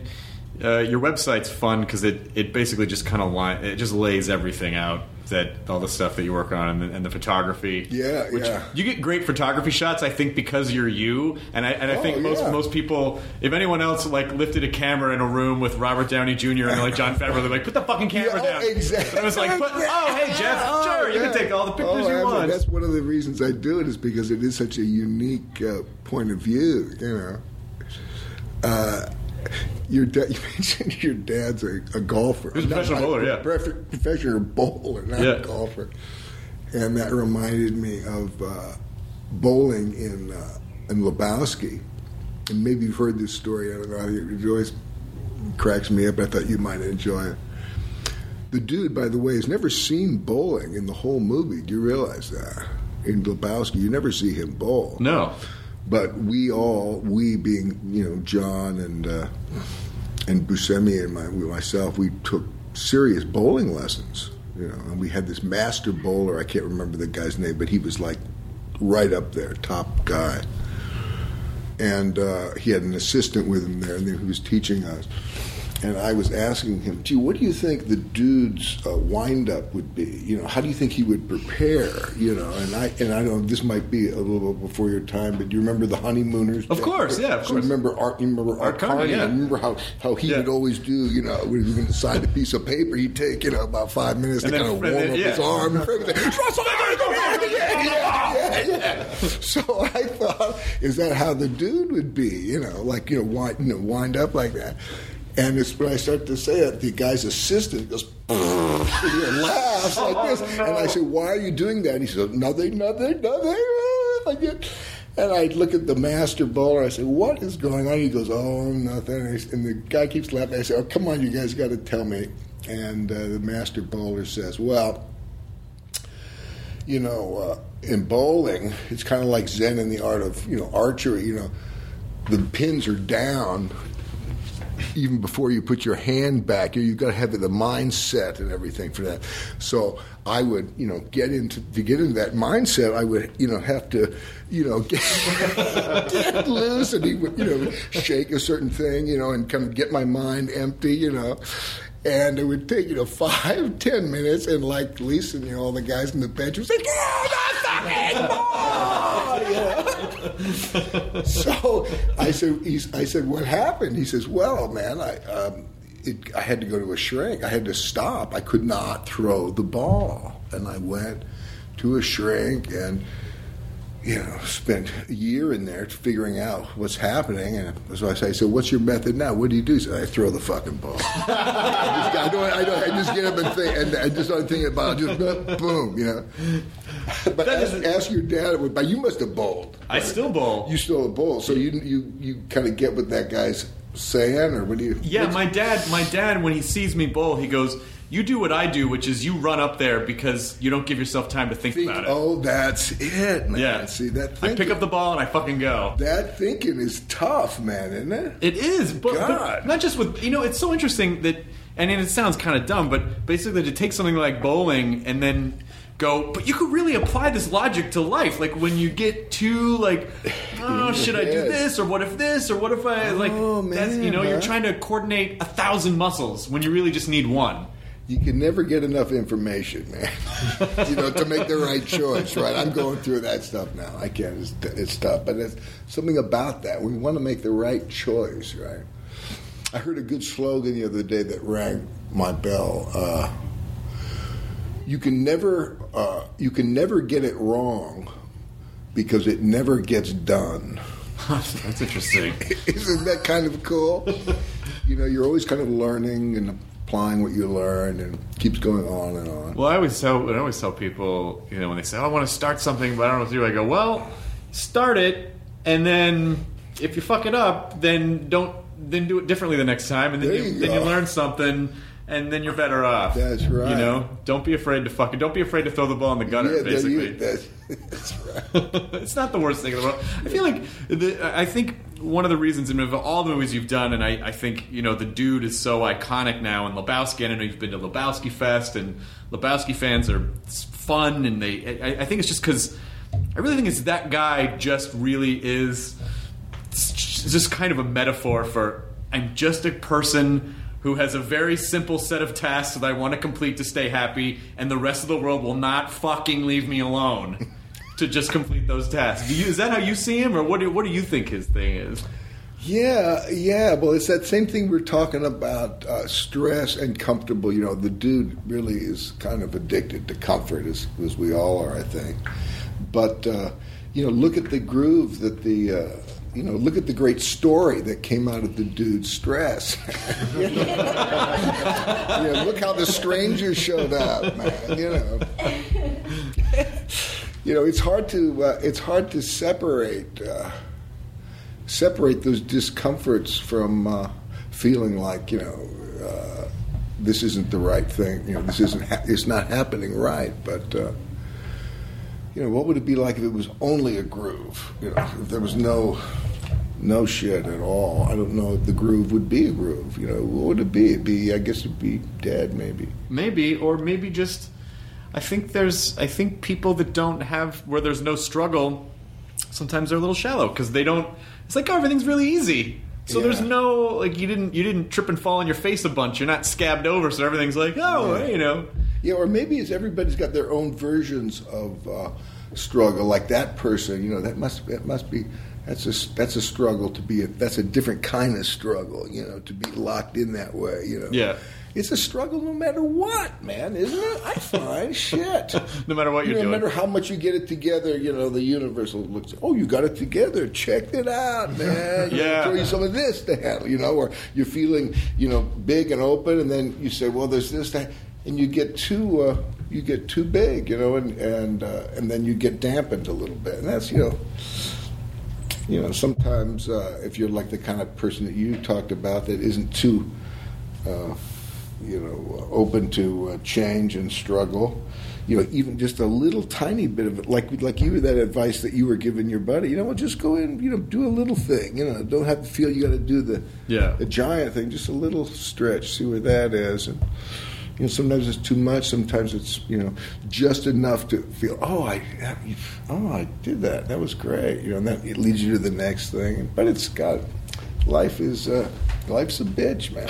uh, your website's fun because it, it basically just kind of li- it just lays everything out that all the stuff that you work on and the, and the photography. Yeah, which yeah. You get great photography shots, I think, because you're you. And I and I Oh, think most yeah. most people, if anyone else like lifted a camera in a room with Robert Downey Jr. and like Jon Favreau, they're like, put the fucking camera Yeah, oh, down. exactly. And I was like, put, oh hey Jeff, Oh, sure, you can take all the pictures Oh, you want. That's one of the reasons I do it is because it is such a unique uh, point of view. You know, uh, your dad. You mentioned your dad's a, a golfer. He's a professional bowler, yeah. prof- professional bowler, not Yeah. a golfer. And that reminded me of uh, bowling in uh, in Lebowski. And maybe you've heard this story. I don't know. It always cracks me up. I thought you might enjoy it. The dude, by the way, has never seen bowling in the whole movie. Do you realize that? In Lebowski, you never see him bowl. no. But we all, we being, you know, John and uh, and Buscemi and my, myself, we took serious bowling lessons. You know, and we had this master bowler. I can't remember the guy's name, but he was like right up there, top guy. And uh, he had an assistant with him there, and he was teaching us. And I was asking him, "Gee, what do you think the dude's uh, wind up would be? You know, how do you think he would prepare? You know?" And I and I know this might be a little bit before your time, but do you remember the honeymooners? Of course, yeah, of so course. remember Art? You remember Art, Art Carney, yeah. Remember how how he Yeah. would always do? You know, when he was going to sign a piece of paper, he'd take you know about five minutes And to then- kind of warm then- up his arm and everything. yeah, yeah, yeah. So I thought, is that how the dude would be? You know, like you know, wind, you know, wind up like that. And it's when I start to say it, the guy's assistant goes and he laughs like this, and I say, "Why are you doing that?" And he says, "Nothing, nothing, nothing." Like it. And I look at the master bowler. I say, "What is going on?" He goes, "Oh, nothing." And the guy keeps laughing. I say, "Oh, come on, you guys got to tell me." And uh, the master bowler says, "Well." you know, uh, in bowling, it's kind of like Zen in the art of, you know, archery. You know, the pins are down even before you put your hand back. You- You've got to have the mindset and everything for that. So I would, you know, get into to get into that mindset. I would, you know, have to, you know, get, get loose, and he would, you know, shake a certain thing, you know, and kind of get my mind empty, you know. And it would take, you know, five, ten minutes, and like Lisa, you know, all the guys in the bench would say, "Oh, the fucking ball!" So I said, he's, I said, what happened? He says, well, man, I, um, it, I had to go to a shrink. I had to stop. I could not throw the ball, and I went to a shrink and. You know, spent a year in there figuring out what's happening, and so I say, "So, what's your method now? What do you do?" Said, "I throw the fucking ball." I, just, I don't, I don't, I just get up and think, and I just start thinking about it, just boom, you know. But ask, ask your dad. But you must have bowled. I still bowl. You still a bull, so you you you kind of get what that guy's saying, or what do you? Yeah, my dad. My dad, when he sees me bowl, he goes, "You do what I do, which is you run up there because you don't give yourself time to think, think, about it." oh, that's it, man. yeah, See that? I pick up the ball and I fucking go. that thinking is tough, man, isn't it? It is, but, but not just with you know. It's so interesting that, and it sounds kind of dumb, but basically to take something like bowling and then go. But you could really apply this logic to life. Like when you get too like, oh, should I do this or what if this or what if I like? Oh, that's, you man, know, you're trying to coordinate a thousand muscles when you really just need one. You can never get enough information, man. you know, to make the right choice, right? I'm going through that stuff now. I can't. It's, it's tough, but it's something about that. We want to make the right choice, right? I heard a good slogan the other day that rang my bell. Uh, you can never, uh, you can never get it wrong because it never gets done. That's interesting. Isn't that kind of cool? you know, you're always kind of learning and applying what you learn, and keeps going on and on. Well, I always tell I always tell people, you know, when they say, oh, "I want to start something, but I don't know what to do," I go, "Well, start it, and then if you fuck it up, then don't then do it differently the next time, and then There you, you then you learn something." And then you're better off. That's right. You know, don't be afraid to fuck it. Don't be afraid to throw the ball in the gutter. Yeah, basically, that's, that's right. it's not the worst thing in the world. I feel like the, I think one of the reasons in of all the movies you've done, and I, I think you know the dude is so iconic now. And Lebowski, and I know you've been to Lebowski Fest, and Lebowski fans are fun, and they. I, I think it's just because I really think it's that guy just really is just kind of a metaphor for I'm just a person who has a very simple set of tasks that I want to complete to stay happy, and the rest of the world will not fucking leave me alone to just complete those tasks. You, is that how you see him, or what do, what do you think his thing is? Yeah, yeah. Well, it's that same thing we're talking about uh, stress and comfortable. You know, the dude really is kind of addicted to comfort, as, as we all are, I think. But, uh, you know, look at the groove that the. Uh, you know, look at the great story that came out of the dude's stress. you know? Yeah, look how the stranger showed up, man. You know, you know, it's hard to uh, it's hard to separate. Uh, separate those discomforts from uh, feeling like you know uh, this isn't the right thing. You know, this isn't ha- it's not happening right. But uh, you know, what would it be like if it was only a groove? You know, if there was no no shit at all. I don't know if the groove would be a groove. You know, what would it be? It'd be I guess it'd be dead maybe. Maybe, or maybe just. I think there's. I think people that don't have where there's no struggle, sometimes they're a little shallow because they don't. It's like oh, everything's really easy. So there's no like you didn't you didn't trip and fall on your face a bunch. You're not scabbed over, so everything's like oh you know. Yeah, or maybe it's everybody's got their own versions of uh, struggle. Like that person, you know, that must that must be that's a that's a struggle to be a, that's a different kind of struggle. You know, to be locked in that way. You know, Yeah. it's a struggle no matter what, man, isn't it? I find shit. No matter what You you're know, no matter how much you get it together, you know, the universe will look. Oh, you got it together. Check it out, man. Yeah. throw you some of this to handle, you know, or you're feeling, you know, big and open, and then you say, well, there's this, that, and you get too, uh, you get too big, you know, and and uh, and then you get dampened a little bit, and that's, you know. You know, sometimes uh, if you're like the kind of person that you talked about that isn't too, uh, you know, open to uh, change and struggle, you know, even just a little tiny bit of it, like like you that advice that you were giving your buddy, you know, well, just go in, you know, do a little thing, you know, don't have to feel you got to do the Yeah. the giant thing, just a little stretch, see where that is, and you know, sometimes it's too much, sometimes it's you know just enough to feel, oh, I, oh, I did that, that was great, you know, and that it leads you to the next thing, but it's got life is uh, life's a bitch, man.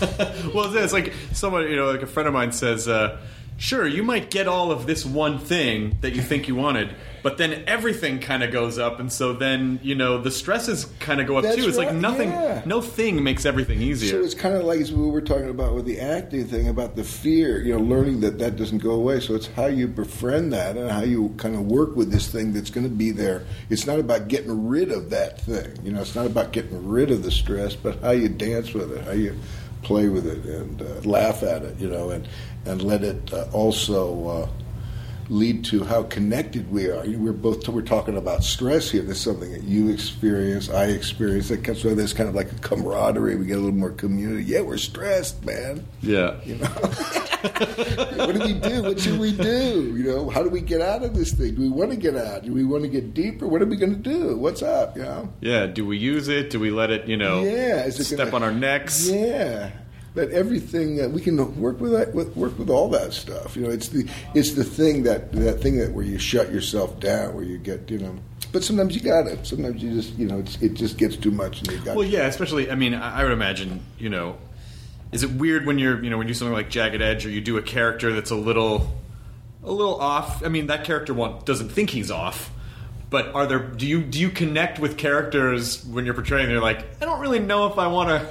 well, it's like someone, you know, like a friend of mine says, uh, sure, you might get all of this one thing that you think you wanted, but then everything kind of goes up, and so then, you know, the stresses kind of go up That's too. It's like nothing, yeah. no thing makes everything So easier. it's kind of like we were talking about with the acting thing about the fear, you know, learning that that doesn't go away. So it's how you befriend that and how you kind of work with this thing that's going to be there. It's not about getting rid of that thing, you know. It's not about getting rid of the stress, but how you dance with it, how you play with it, and uh, laugh at it, you know, and and let it uh, also. Uh, lead to how connected we are. We're both we're talking about stress here. There's something that you experience, I experience. That comes so there's kind of like a camaraderie. We get a little more community. Yeah, we're stressed, man. yeah. You know, what do we do? What should we do? You know, how do we get out of this thing? Do we want to get out? Do we want to get deeper? What are we going to do? What's up? You know. Yeah, do we use it? Do we let it, you know, Yeah, is it step gonna- on our necks? Yeah, but everything that we can work with that with, work with all that stuff. You know, it's the it's the thing that that thing that where you shut yourself down, where you get you know. But sometimes you got it. Sometimes you just you know it just gets too much, and you got. Well, yeah, especially. I mean, I would imagine. You know, is it weird when you're, you know, when you do something like Jagged Edge, or you do a character that's a little, a little off? I mean, that character doesn't think he's off. But are there? Do you do you connect with characters when you're portraying? They're like, I don't really know if I want to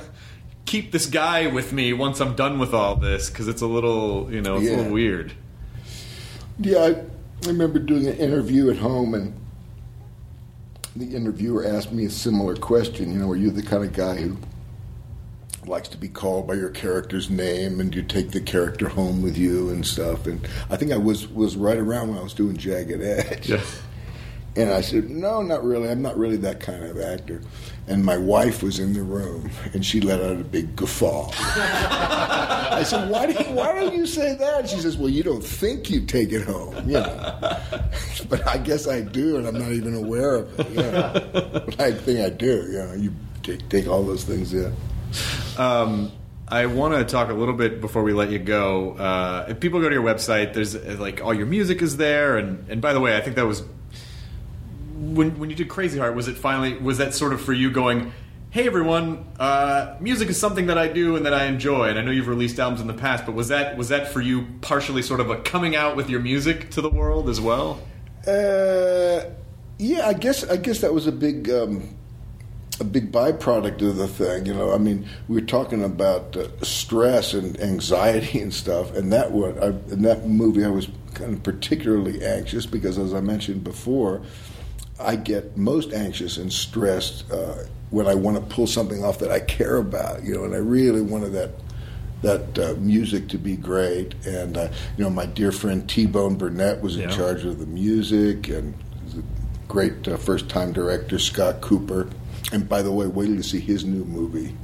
keep this guy with me once I'm done with all this because it's a little, you know, it's a little weird. Yeah, I, I remember doing an interview at home, and the interviewer asked me a similar question. You know, are you the kind of guy who likes to be called by your character's name and you take the character home with you and stuff? And I think I was was right around when I was doing Jagged Edge. Yeah. And I said, No, not really. I'm not really that kind of actor. And my wife was in the room, and she let out a big guffaw. I said, Why do you, why don't you say that? She says, Well, you don't think you take it home, you know. but I guess I do, and I'm not even aware of it. You know. But I think I do. You know, you take, take all those things in. Um, I want to talk a little bit before we let you go. Uh, if people go to your website, there's like all your music is there, and and by the way, I think that was when when you did Crazy Heart. Was it finally was that sort of for you going? Hey everyone, uh, music is something that I do and that I enjoy, and I know you've released albums in the past, but was that was that for you partially sort of a coming out with your music to the world as well? Uh, yeah, I guess I guess that was a big um, a big byproduct of the thing. You know, I mean, we were talking about uh, stress and anxiety and stuff, and that what I, in that movie I was kind of particularly anxious because, as I mentioned before, I get most anxious and stressed uh, when I want to pull something off that I care about. You know, and I really wanted that that uh, music to be great. And uh, you know, my dear friend T Bone Burnett was in Yeah. charge of the music, and the great uh, first time director Scott Cooper. And by the way, wait till you see his new movie.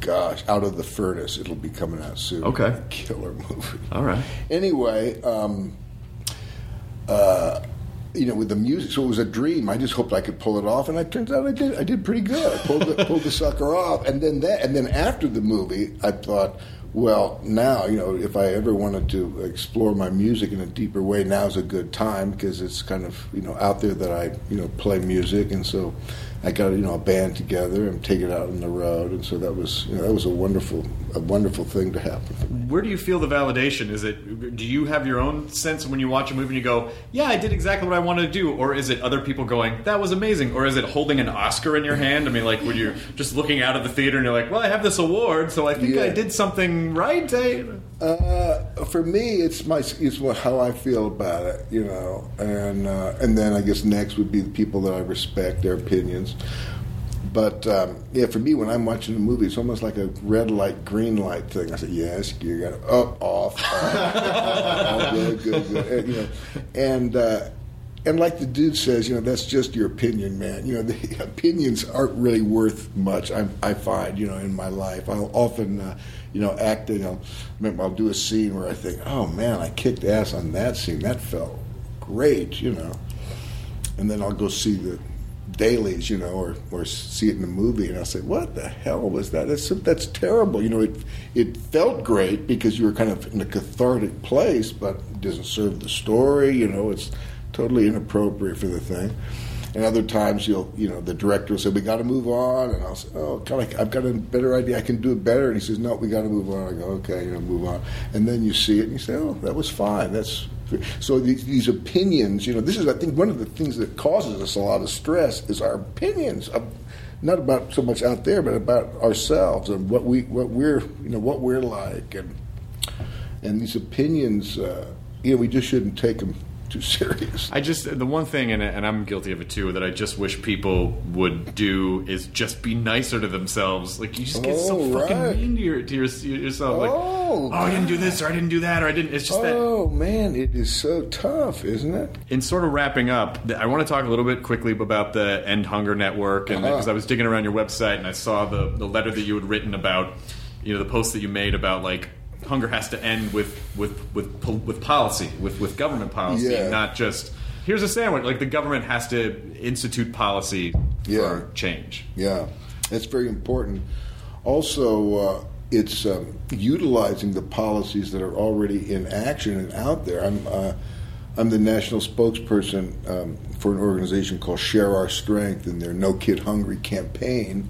Gosh, Out of the Furnace. It'll be coming out soon. Okay. Killer movie. All right. Anyway, um, uh, you know, with the music, so it was a dream. I just hoped I could pull it off, and it turns out I did. I did pretty good. I pulled the, pulled the sucker off, and then that, and then after the movie, I thought, well, now you know, if I ever wanted to explore my music in a deeper way, now's a good time because it's kind of you know out there that I you know play music, and so I got you know a band together and take it out on the road, and so that was you know, that was a wonderful a wonderful thing to happen. Where do you feel the validation? Is it do you have your own sense when you watch a movie and you go, "Yeah, I did exactly what I wanted to do," or is it other people going, "That was amazing," or is it holding an Oscar in your hand? I mean, like when you're just looking out of the theater and you're like, "Well, I have this award, so I think Yeah. I did something right." I, Uh, for me, it's my it's how I feel about it, you know, and uh, and then I guess next would be the people that I respect their opinions. But um, yeah, for me, when I'm watching a movie, it's almost like a red light, green light thing. I say, yes, you got to up, off, off, off, good, good, good, and, you know, and. Uh, and like the dude says, you know, that's just your opinion, man. You know, the opinions aren't really worth much. I, I find, you know, in my life, I'll often, uh, you know, acting. I'll I'll do a scene where I think, oh man, I kicked ass on that scene. That felt great, you know. And then I'll go see the dailies, you know, or, or see it in the movie, and I'll say, "What the hell was that? That's that's terrible." You know, it it felt great because you were kind of in a cathartic place, but it doesn't serve the story. You know, it's totally inappropriate for the thing. And other times, you'll you know, the director will say, "We got to move on," and I'll say, "Oh, kind of, I've got a better idea. I can do it better." And he says, "No, we got to move on." I go, "Okay, you know, move on." And then you see it, and you say, "Oh, that was fine. That's." So these, these opinions, you know, this is I think one of the things that causes us a lot of stress is our opinions, of, not about so much out there, but about ourselves and what we what we're you know what we're like, and and these opinions, uh, you know, we just shouldn't take them too serious. I just the one thing, and, and I'm guilty of it too, that I just wish people would do is just be nicer to themselves. Like you just get so Oh, fucking right. mean to, your, to your, yourself. Like, Oh, oh, I didn't do this, or I didn't do that, or I didn't. It's just that Oh man, it is so tough, isn't it? in sort of wrapping up, I want to talk a little bit quickly about the End Hunger Network, and Uh-huh. because I was digging around your website and I saw the the letter that you had written about, you know, the post that you made about like hunger has to end with with with with policy, with with government policy, Yeah. not just here's a sandwich. Like the government has to institute policy Yeah. for change. Yeah, that's very important. Also, uh, it's um, utilizing the policies that are already in action and out there. I'm uh, I'm the national spokesperson um, for an organization called Share Our Strength and their No Kid Hungry campaign,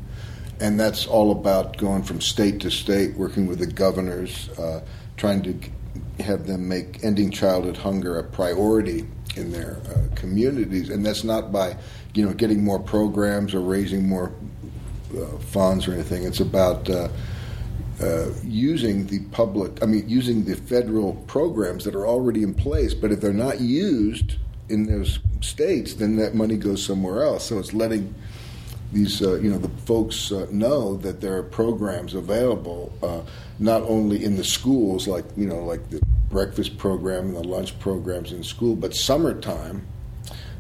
and that's all about going from state to state, working with the governors, uh, trying to have them make ending childhood hunger a priority in their uh, communities, and that's not by you know getting more programs or raising more uh, funds or anything. It's about uh, uh, using the public, I mean, using the federal programs that are already in place. But if they're not used, in those states, then that money goes somewhere else. So it's letting these uh, you know the folks uh, know that there are programs available uh, not only in the schools like you know like the breakfast program and the lunch programs in school, but summertime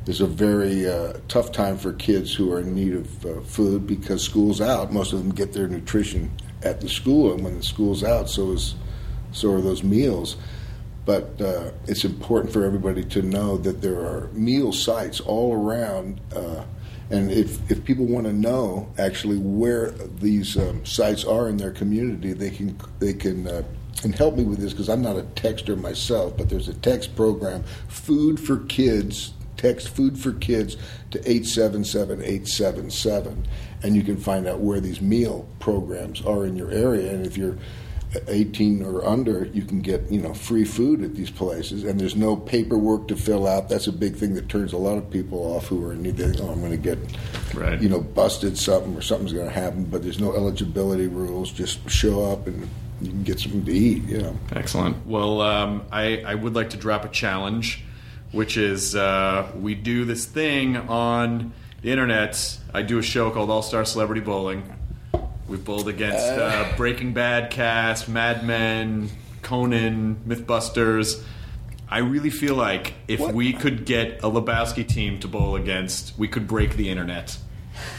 is a very uh, tough time for kids who are in need of uh, food because school's out. Most of them get their nutrition at the school, and when the school's out, so is so are those meals. But uh, it's important for everybody to know that there are meal sites all around. And if, if people want to know actually where these um, sites are in their community, they can they can uh, and help me with this because I'm not a texter myself. But there's a text program, Food for Kids. Text Food for Kids to 877 877, and you can find out where these meal programs are in your area. And if you're 18 or under, you can get you know free food at these places, and there's no paperwork to fill out. That's a big thing that turns a lot of people off who are in need. They oh, I'm going to get Right. you know busted something or something's going to happen, but there's no eligibility rules. Just show up and you can get something to eat. You know. Excellent. Well, um, I, I would like to drop a challenge, which is uh, we do this thing on the internet. I do a show called All Star Celebrity Bowling. We've bowled against uh, Breaking Bad cast, Mad Men, Conan, MythBusters. I really feel like if What? we could get a Lebowski team to bowl against, we could break the internet.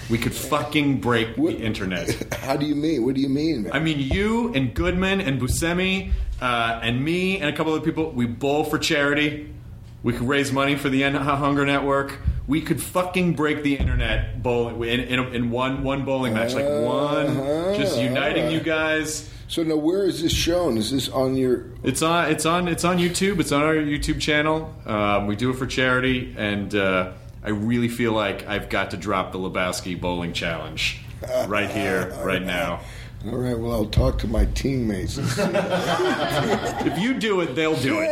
We could fucking break What- the internet. How do you mean? What do you mean? Man? I mean, you and Goodman and Buscemi uh, and me and a couple other people, we bowl for charity. We could raise money for the End Hunger Network. We could fucking break the internet bowling in, in, in one one bowling match, like one, just uniting you guys. so now, where is this shown? Is this on your? It's on it's on it's on YouTube. It's on our YouTube channel. Um, we do it for charity, and uh, I really feel like I've got to drop the Lebowski bowling challenge right here, right now. All right. Well, I'll talk to my teammates. If you do it, they'll do it.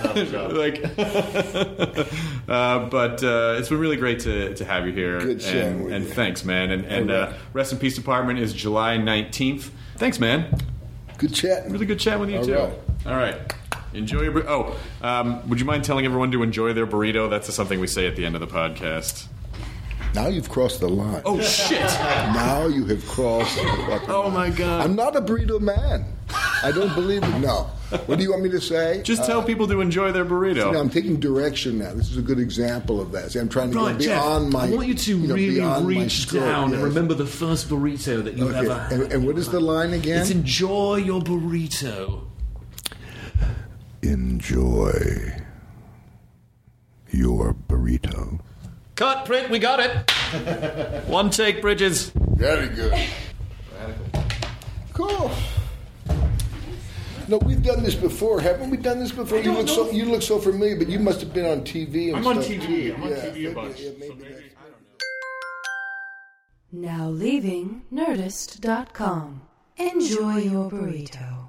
like, uh, but uh, it's been really great to, to have you here. Good chatting and, with and you. thanks, man. And, and All uh. Rest in Peace Department is July nineteenth. Thanks, man. Good chat. Really good chat with you All too. right. All right. Enjoy your. bur- Oh, um, would you mind telling everyone to enjoy their burrito? That's something we say at the end of the podcast. Now you've crossed the line. Oh shit! Now you have crossed. The fucking Oh line. my god! I'm not a burrito man. I don't believe it. No. What do you want me to say? Just tell uh, people to enjoy their burrito. You know, I'm taking direction now. This is a good example of that. See, I'm trying to Right, go Jeff, beyond my. I want you to know, really reach scope, down and remember the first burrito that you Okay, ever had. and, and what is the line again? It's enjoy your burrito. Enjoy your burrito. Cut, print. We got it. One take, Bridges. Very good. Radical. Cool. No, we've done this before, haven't we? Done this before. You look so you look so familiar, but you must have been on TV. And I'm on TV. too. I'm on Yeah, TV a bunch. yeah, so maybe maybe- that's- Now leaving Nerdist.com. Enjoy your burrito.